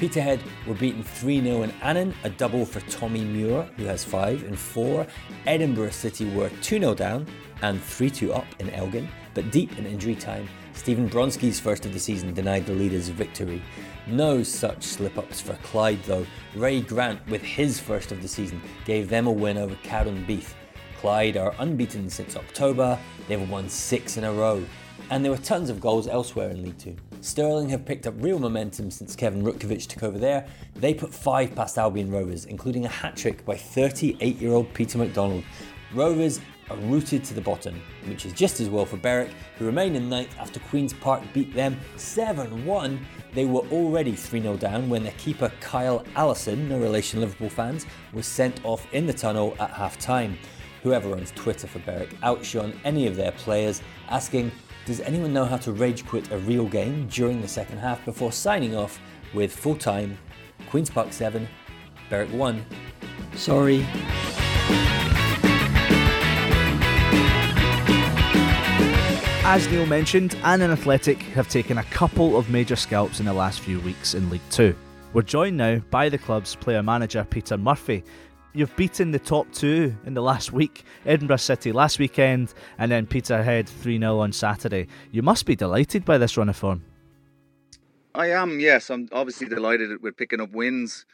Peterhead were beaten 3 0 in Annan, a double for Tommy Muir, who has 5 and 4. Edinburgh City were 2 0 down and 3 2 up in Elgin, but deep in injury time, Stephen Bronski's first of the season denied the leaders victory. No such slip ups for Clyde though. Ray Grant, with his first of the season, gave them a win over Cowdenbeath. Clyde are unbeaten since October, they've won six in a row. And there were tons of goals elsewhere in League Two. Stirling have picked up real momentum since Kevin Rutkiewicz took over there. They put five past Albion Rovers, including a hat trick by 38 year old Peter McDonald. Rovers are rooted to the bottom, which is just as well for Berwick, who remain in ninth after Queen's Park beat them 7 1. They were already 3 0 down when their keeper Kyle Allison, no relation Liverpool fans, was sent off in the tunnel at half time. Whoever runs Twitter for Berwick outshone any of their players, asking, Does anyone know how to rage quit a real game during the second half before signing off with full time Queen's Park 7, Berwick 1? Sorry.
As Neil mentioned, Annan Athletic have taken a couple of major scalps in the last few weeks in League Two. We're joined now by the club's player manager Peter Murphy. You've beaten the top two in the last week, Edinburgh City last weekend, and then Peterhead 3 0 on Saturday. You must be delighted by this run of form.
I am, yes. I'm obviously delighted we're picking up wins.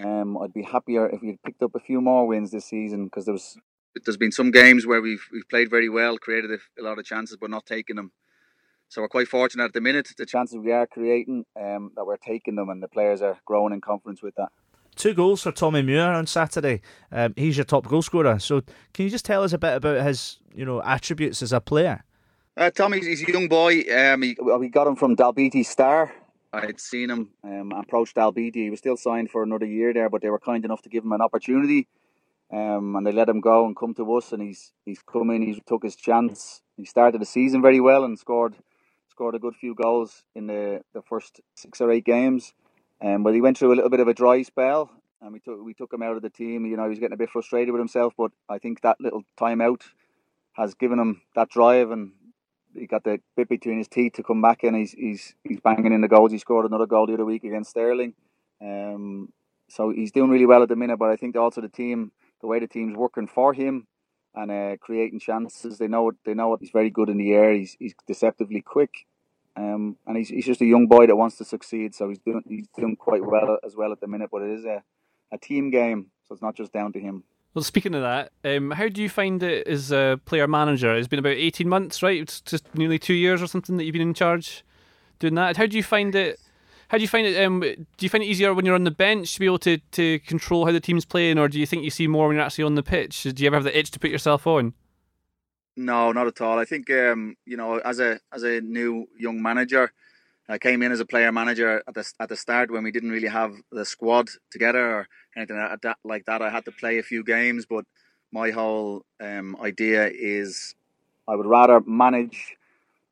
Um, I'd be happier if we'd picked up a few more wins this season because there was there's been some games where we've we've played very well, created a, a, lot of chances, but not taking them. So we're quite fortunate at the minute. The chances we are creating, um, that we're taking them, and the players are growing in confidence with that.
Two goals for Tommy Muir on Saturday. Um, he's your top goal scorer. So can you just tell us a bit about his, you know, attributes as a player?
Uh, Tommy's he's a young boy. Um, he, we got him from Dalbeattie Star. I'd seen him um, approach Dalbeattie. He was still signed for another year there, but they were kind enough to give him an opportunity um, and they let him go and come to us, and he's he's come in. He took his chance. He started the season very well and scored scored a good few goals in the, the first six or eight games. Um, but he went through a little bit of a dry spell, and we took we took him out of the team. You know, he was getting a bit frustrated with himself, but I think that little time out has given him that drive, and he got the bit between his teeth to come back in. He's he's he's banging in the goals. He scored another goal the other week against Stirling, Um, so he's doing really well at the minute. But I think also the team the way the team's working for him and uh, creating chances. They know they know he's very good in the air. He's he's deceptively quick, um, and he's, he's just a young boy that wants to succeed. So he's doing he's doing quite well as well at the minute. But it is a, a team game, so it's not just down to him.
Well, speaking of that, um, how do you find it as a player manager? It's been about eighteen months, right? It's just nearly two years or something that you've been in charge doing that. How do you find it? How do you find it? Um, do you find it easier when you're on the bench to be able to, to control how the team's playing, or do you think you see more when you're actually on the pitch? Do you ever have the itch to put yourself on?
No, not at all. I think um, you know, as a as a new young manager, I came in as a player manager at the at the start when we didn't really have the squad together or anything like that. I had to play a few games, but my whole um, idea is I would rather manage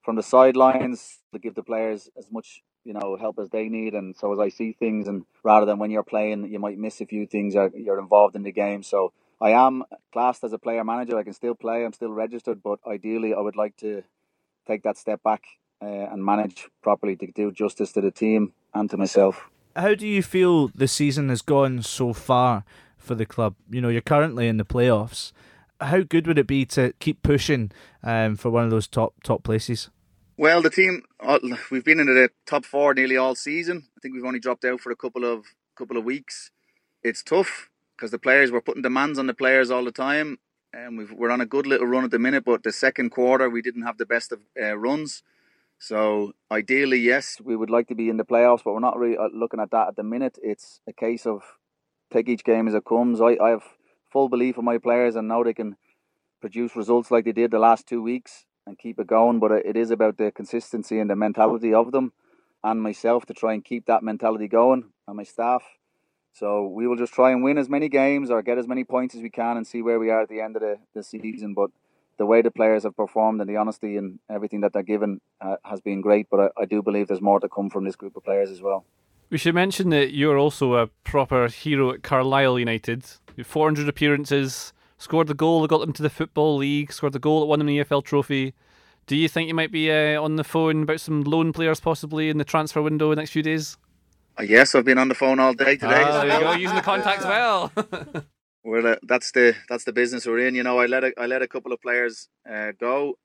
from the sidelines to give the players as much you know help as they need and so as I see things and rather than when you're playing you might miss a few things you're involved in the game so I am classed as a player manager. I can still play. I'm still registered but ideally I would like to take that step back uh, and manage properly to do justice to the team and to myself.
How do you feel the season has gone so far for the club? You know you're currently in the playoffs. How good would it be to keep pushing um, for one of those top top places?
Well, the team uh, we've been in the top four nearly all season. I think we've only dropped out for a couple of couple of weeks. It's tough because the players were putting demands on the players all the time, and we are on a good little run at the minute. But the second quarter we didn't have the best of uh, runs, So ideally, yes, we would like to be in the playoffs, but we're not really uh, looking at that at the minute. It's a case of take each game as it comes. I, I have full belief in my players and know they can produce results like they did the last two weeks and keep it going. But it is about the consistency and the mentality of them and myself to try and keep that mentality going and my staff. So we will just try and win as many games or get as many points as we can and see where we are at the end of the, the season. But the way the players have performed and the honesty and everything that they're given uh, has been great. But I, I do believe there's more to come from this group of players as well.
We should mention that you're also a proper hero at Carlisle United. 400 appearances, scored the goal that got them to the Football League, scored the goal that won them the EFL trophy. Do you think you might be uh, on the phone about some loan players possibly in the transfer window in the next few days?
Uh, yes, I've been on the phone all day today.
Ah, there you go, using the contacts well.
well, uh, that's the that's the business we're in. You know, I let a, I let a couple of players uh, go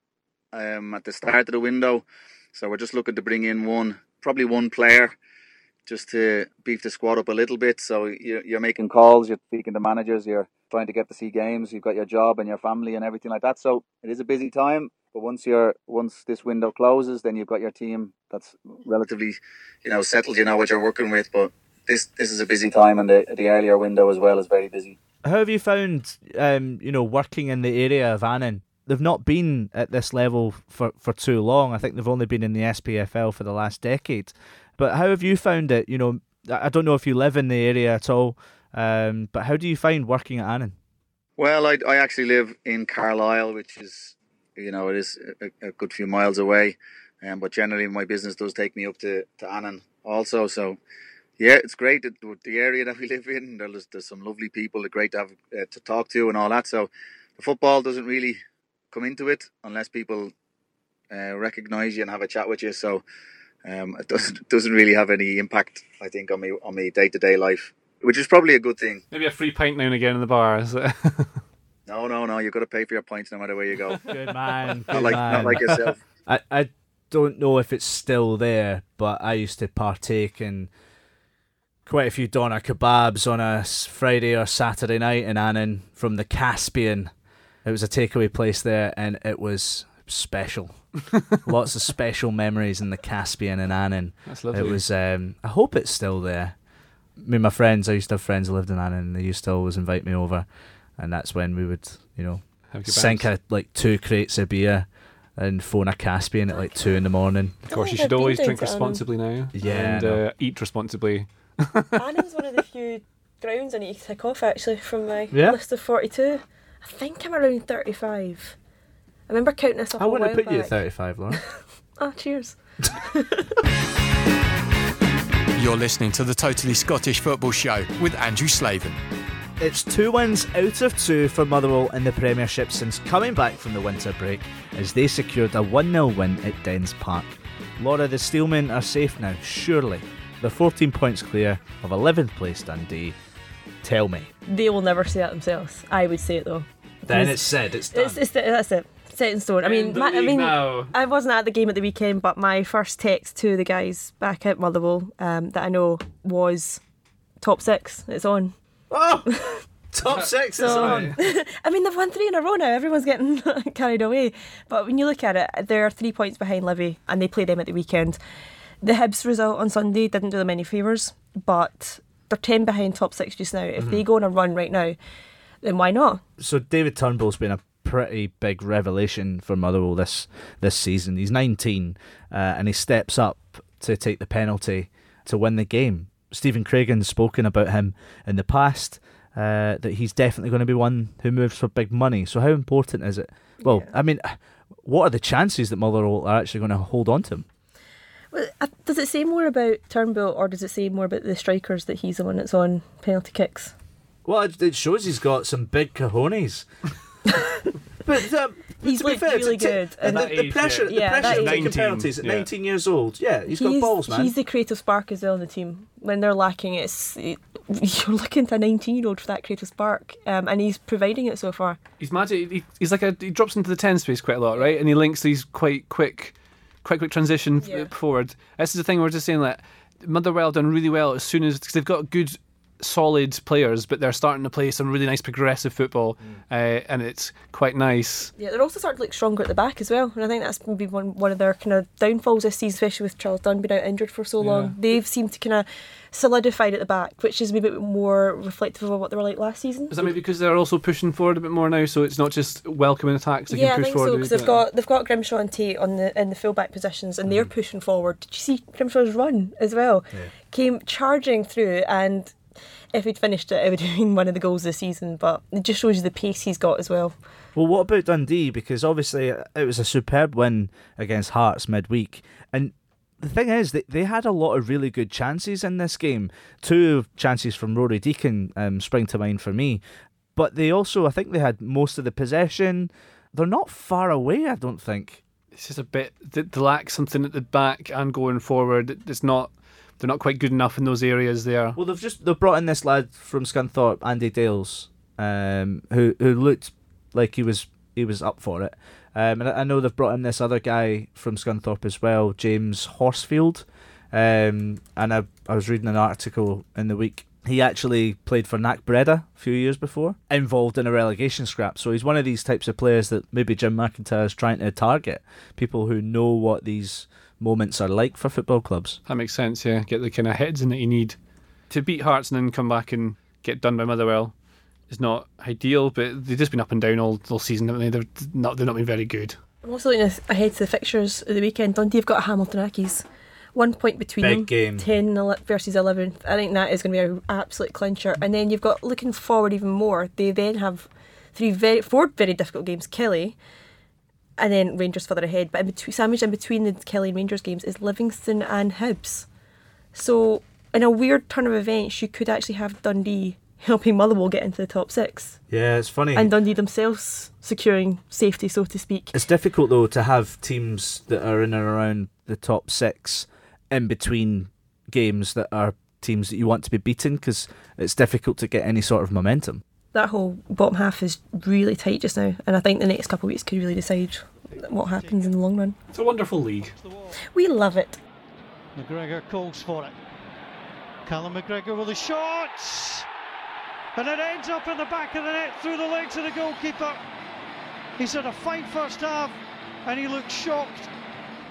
um, at the start of the window, so we're just looking to bring in one, probably one player, just to beef the squad up a little bit. So you're, you're making calls, you're speaking to managers, you're trying to get to see games, you've got your job and your family and everything like that. So it is a busy time. But once you're once this window closes, then you've got your team that's relatively, you know, settled. You know what you're working with. But this this is a busy time, and the the earlier window as well is very busy.
How have you found, um, you know, working in the area of Annan? They've not been at this level for, for too long. I think they've only been in the SPFL for the last decade. But how have you found it? You know, I don't know if you live in the area at all, um, but how do you find working at Annan?
Well, I, I actually live in Carlisle, which is you know, it is a, a good few miles away. Um, but generally, my business does take me up to, to Annan also. So, yeah, it's great that the area that we live in. There's, there's some lovely people. They're great to have uh, to talk to and all that. So, the football doesn't really come into it unless people uh, recognise you and have a chat with you. So, um, it doesn't doesn't really have any impact, I think, on me on my day to day life, which is probably a good thing.
Maybe a free pint now and again in the bar. Is it?
No, no, no. You've got to pay for your points no matter where you go.
Good man.
not like
man.
not like yourself.
I, I don't know if it's still there, but I used to partake in quite a few doner kebabs on a Friday or Saturday night in Annan from the Caspian. It was a takeaway place there, and it was special. Lots of special memories in the Caspian in Annan.
That's lovely.
It was. Um, I hope it's still there. Me and my friends. I used to have friends who lived in Annan, and they used to always invite me over and that's when we would, you know, sink a, like two crates of beer and phone a Caspian at like two in the morning.
Of course, you should always drink responsibly now.
Yeah,
and
no.
uh, eat responsibly.
Annan's one of the few grounds I need to tick off actually from my
Yeah?
list of 42. I think I'm around 35. I remember counting this up
I want to
while
put you at 35, Lauren.
Oh, cheers.
You're listening to the Totally Scottish Football Show with Andrew Slavin.
It's two wins out of two for Motherwell in the Premiership since coming back from the winter break as they secured a 1 0 win at Dens Park. Laura, the Steelmen are safe now, surely. They're 14 points clear of 11th place Dundee. Tell me.
They will never say that themselves. I would say it though.
Then
Because
it's said, it's done.
It's, it's, that's it. Set in stone. I mean, my, I mean,
now.
I wasn't at the game at the weekend, but my first text to the guys back at Motherwell um, that I know was top six. It's on.
Oh! Top six is
So,
on.
I mean, they've won three in a row now. Everyone's getting carried away. But when you look at it, they're three points behind Livy, and they play them at the weekend. The Hibs result on Sunday didn't do them any favours, but they're 10 behind top six just now. If
Mm-hmm.
they go on a run right now, then why not?
So David Turnbull's been a pretty big revelation for Motherwell this this season. He's 19 uh, and he steps up to take the penalty to win the game. Stephen Craigan's spoken about him in the past. Uh, that he's definitely going to be one who moves for big money. So how important is it? Well, I mean, what are the chances that Motherwell are actually going to hold on to him?
Well, uh, Does it say more about Turnbull or does it say more about the strikers that he's the one that's on penalty kicks?
Well, it, it shows he's got some big cojones. but um,
He's
to be
looked
fair,
really
to- to-
good.
the,
and-
the, the
age,
pressure, the
yeah. Yeah,
pressure
that
of taking
19,
penalties at
yeah.
19 years old. Yeah, he's got balls, man.
He's the creative spark as well in the team. When they're lacking, it's it, you're looking to a 19 year old for that creative spark, um, and he's providing it so far.
He's magic. He, he's like a he drops into the ten space quite a lot, right? And he links these quite quick, quite quick transition
Yeah.
forward. This is the thing we're just saying that Motherwell done really well as soon as because they've got good solid players, but they're starting to play some really nice progressive football, uh, and it's quite nice.
Yeah, they're also starting to look stronger at the back as well, and I think that's maybe one one of their kind of downfalls this season, especially with Charles Dunne being out injured for so long. They've seemed to kind of solidified at the back, which is maybe a bit more reflective of what they were like last season.
Is that maybe because they're also pushing forward a bit more now, so it's not just welcoming attacks? They
yeah, I
can push
think
forward.
so because they've got they've got Grimshaw and Tait on the in the fullback positions, and they're
Mm.
pushing forward. Did you see Grimshaw's run as well? Came charging through, and if he'd finished it, it would have been one of the goals this season. But it just shows you the pace he's got as well.
Well, what about Dundee? Because obviously it was a superb win against Hearts midweek. And the thing is, they, they had a lot of really good chances in this game. Two chances from Rory Deacon um, spring to mind for me. But they also, I think they had most of the possession. They're not far away, I don't think.
it's just a bit they, they lack something at the back and going forward. It's not they're not quite good enough in those areas there.
Well, they've just they've brought in this lad from Scunthorpe, Andy Dales, um, who who looked like he was he was up for it. Um, and I know they've brought in this other guy from Scunthorpe as well, James Horsfield. Um, and I I was reading an article in the week. He actually played for Nac Breda a few years before, involved in a relegation scrap. So he's one of these types of players that maybe Jim McIntyre is trying to target. People who know what these moments are like for football clubs.
That makes sense. Yeah, get the kind of heads in that you need to beat Hearts and then come back and get done by Motherwell. Is not ideal, but they've just been up and down all, all season. Haven't they? They're not. They've not been very good.
I'm also looking ahead to the fixtures of the weekend. Dundee have got Hamilton Accies. One point between
Big
them.
game.
10 versus 11. I think that is going to be an absolute clincher. And then you've got, looking forward even more, they then have three very, four very difficult games. Killie, and then Rangers further ahead. But in between, sandwiched in between the Killie and Rangers games is Livingston and Hibs. So, in a weird turn of events, you could actually have Dundee helping Motherwell get into the top six.
Yeah, it's funny.
And Dundee themselves securing safety, so to speak.
It's difficult though to have teams that are in and around the top six in between games that are teams that you want to be beaten because it's difficult to get any sort of momentum.
That whole bottom half is really tight just now, and I think the next couple of weeks could really decide what happens in the long run.
It's a wonderful league.
We love it.
McGregor calls for it. Callum McGregor with a shot! And it ends up in the back of the net through the legs of the goalkeeper. He's had a fine first half and he looks shocked.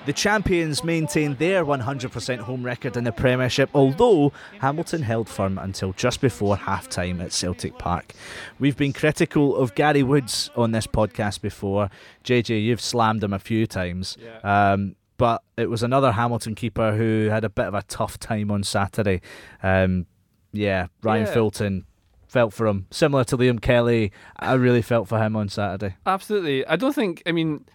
The champions maintained their 100% home record in the Premiership, although Hamilton held firm until just before half time at Celtic Park. We've been critical of Gary Woods on this podcast before. JJ, you've slammed him a few times. Um, but it was another Hamilton keeper who had a bit of a tough time on Saturday. Um, yeah, Ryan
Yeah.
Fulton felt for him. Similar to Liam Kelly, I really felt for him on Saturday.
Absolutely. I don't think. I mean,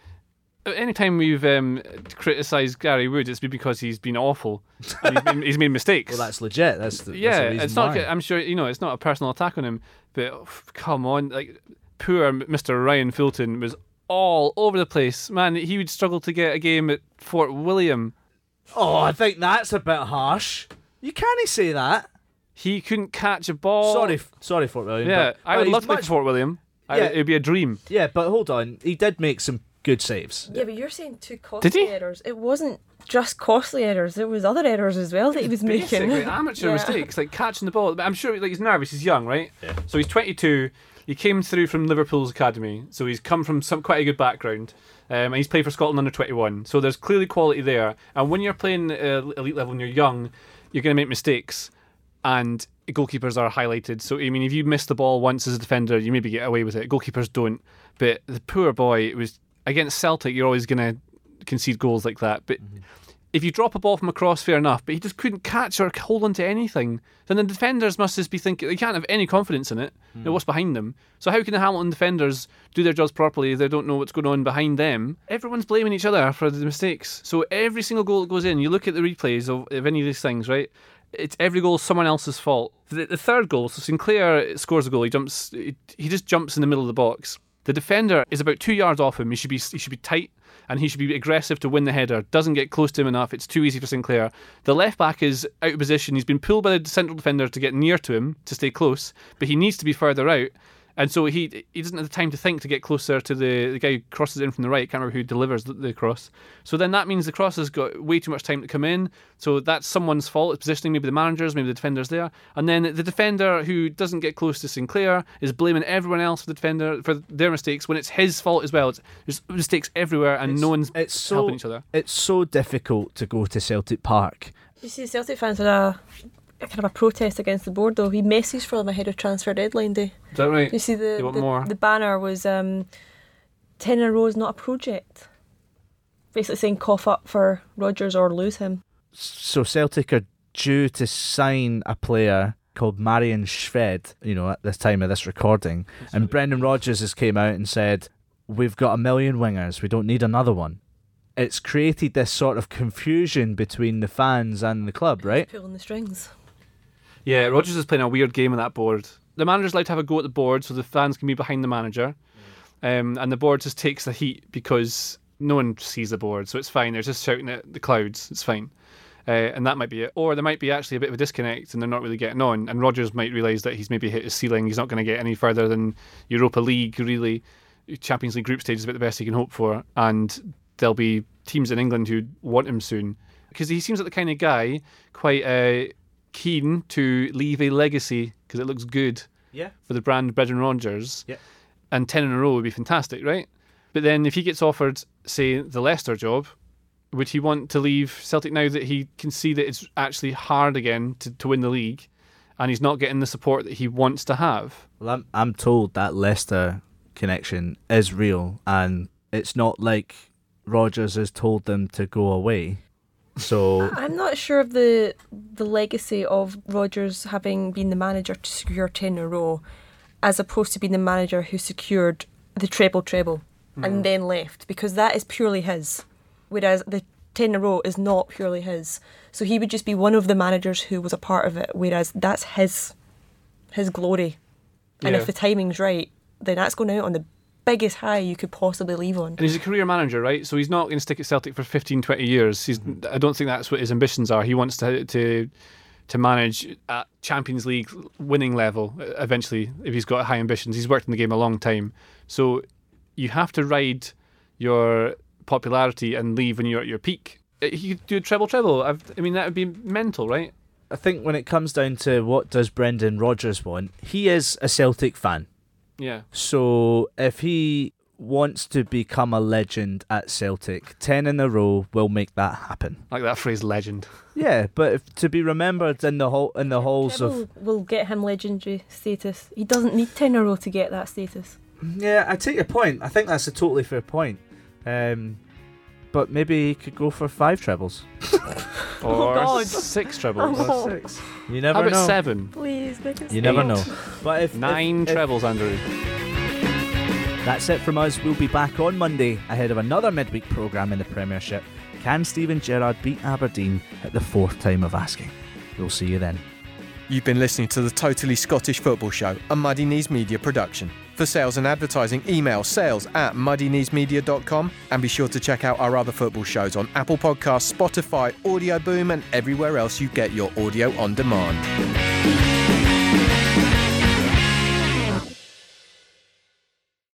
anytime we've um, criticised Gary Wood, it's been because he's been awful. He's, made, he's made mistakes.
Well, that's legit. That's the,
yeah.
that's
it's not.
why.
I'm sure you know. It's not a personal attack on him, but oh, come on, like poor Mr. Ryan Fulton was all over the place. Man, he would struggle to get a game at Fort William.
Oh, I think that's a bit harsh. You can't say that.
He couldn't catch a ball.
Sorry, sorry, Fort William.
Yeah, I would love to
much-
for Fort William. I,
Yeah.
it'd be a dream.
Yeah, but hold on. He did make some good saves.
Yeah, but you're saying two costly
Did he?
errors. It wasn't just costly errors. There was other errors as well that he was
Basic,
making.
like, amateur
Yeah.
mistakes, like catching the ball. But I'm sure like he's nervous. He's young, right? Yeah. So he's 22. He came through from Liverpool's academy, so he's come from some quite a good background. Um, and he's played for Scotland under 21. So there's clearly quality there. And when you're playing uh, elite level and you're young, you're going to make mistakes. And goalkeepers are highlighted. So I mean, if you miss the ball once as a defender, you maybe get away with it. Goalkeepers don't. But the poor boy, was against Celtic. You're always going to concede goals like that. But mm-hmm. if you drop a ball from across, fair enough. But he just couldn't catch or hold onto anything. Then the defenders must just be thinking they can't have any confidence in it. You know, mm. what's behind them? So how can the Hamilton defenders do their jobs properly if they don't know what's going on behind them? Everyone's blaming each other for the mistakes. So every single goal that goes in, you look at the replays of, of any of these things, right? It's every goal someone else's fault. The, the third goal, so Sinclair scores a goal. He jumps. He, he just jumps in the middle of the box. The defender is about two yards off him. He should be he should be tight and he should be aggressive to win the header. Doesn't get close to him enough. It's too easy for Sinclair. The left back is out of position. He's been pulled by the central defender to get near to him to stay close, but he needs to be further out. And so he he doesn't have the time to think to get closer to the, the guy who crosses in from the right. Can't remember who delivers the, the cross. So then that means the cross has got way too much time to come in. So that's someone's fault. It's positioning, maybe the managers, maybe the defenders there. And then the defender who doesn't get close to Sinclair is blaming everyone else for the defender for their mistakes when it's his fault as well. It's, there's mistakes everywhere and no one's
It's so
helping each other.
it's so difficult to go to Celtic Park.
You see, Celtic fans had a, a kind of a protest against the board, though. He messaged for them ahead of transfer deadline day.
Is that right?
You see, the
They
the,
more.
the banner was um, ten in a row is not a project. Basically saying cough up for Rodgers or lose him.
So Celtic are due to sign a player called Marian Shved, you know, at this time of this recording. And Brendan Rodgers has came out and said, We've got a million wingers, we don't need another one. It's created this sort of confusion between the fans and the club, right?
Pulling the strings.
Yeah, Rodgers is playing a weird game on that board. The manager's allowed to have a go at the board so the fans can be behind the manager. Um, and the board just takes the heat because no one sees the board, so it's fine. They're just shouting at the clouds. It's fine. Uh, and that might be it. Or there might be actually a bit of a disconnect and they're not really getting on. And Rodgers might realise that he's maybe hit his ceiling. He's not going to get any further than Europa League, really. Champions League group stage is about the best he can hope for. And there'll be teams in England who want him soon. Because he seems like the kind of guy quite uh, keen to leave a legacy because it looks good
Yeah.
for the brand Brendan Rodgers.
Yeah.
And 10 in a row would be fantastic, right? But then if he gets offered, say, the Leicester job, would he want to leave Celtic now that he can see that it's actually hard again to, to win the league and he's not getting the support that he wants to have?
Well, I'm, I'm told that Leicester connection is real and it's not like Rodgers has told them to go away. So
I'm not sure of the the legacy of Rodgers having been the manager to secure ten in a row, as opposed to being the manager who secured the treble treble
Hmm.
and then left, because that is purely his, whereas the ten in a row is not purely his. So he would just be one of the managers who was a part of it, whereas that's his his glory. And
Yeah.
if the timing's right, then that's going out on the biggest high you could possibly leave on.
And he's a career manager, right? So he's not going to stick at Celtic for 15, 20 years. He's, I don't think that's what his ambitions are. He wants to to to manage at Champions League winning level uh, eventually if he's got high ambitions. He's worked in the game a long time. So you have to ride your popularity and leave when you're at your peak. Uh, He could do a treble treble. I've, I mean, that would be mental, right?
I think when it comes down to what does Brendan Rodgers want, he is a Celtic fan.
Yeah.
So if he wants to become a legend at Celtic, 10 in a row will make that happen.
Like that phrase, legend.
Yeah, but if, to be remembered in the hall in the halls
Treble
of
will get him legendary status. He doesn't need ten in a row to get that status.
Yeah, I take your point. I think that's a totally fair point. Um, but maybe he could go for five trebles.
Oh, or
God.
six trebles.
Oh.
Six. You never
How about
know.
seven?
Please, make us
You never
Eight.
know. But if
Nine
if- if-
trebles, Andrew.
That's it from us. We'll be back on Monday ahead of another midweek programme in the Premiership. Can Steven Gerrard beat Aberdeen at the fourth time of asking? We'll see you then.
You've been listening to the Totally Scottish Football Show, a Muddy Knees Media production. For sales and advertising, email sales at muddykneesmedia.com and be sure to check out our other football shows on Apple Podcasts, Spotify, Audio Boom, and everywhere else you get your audio on demand.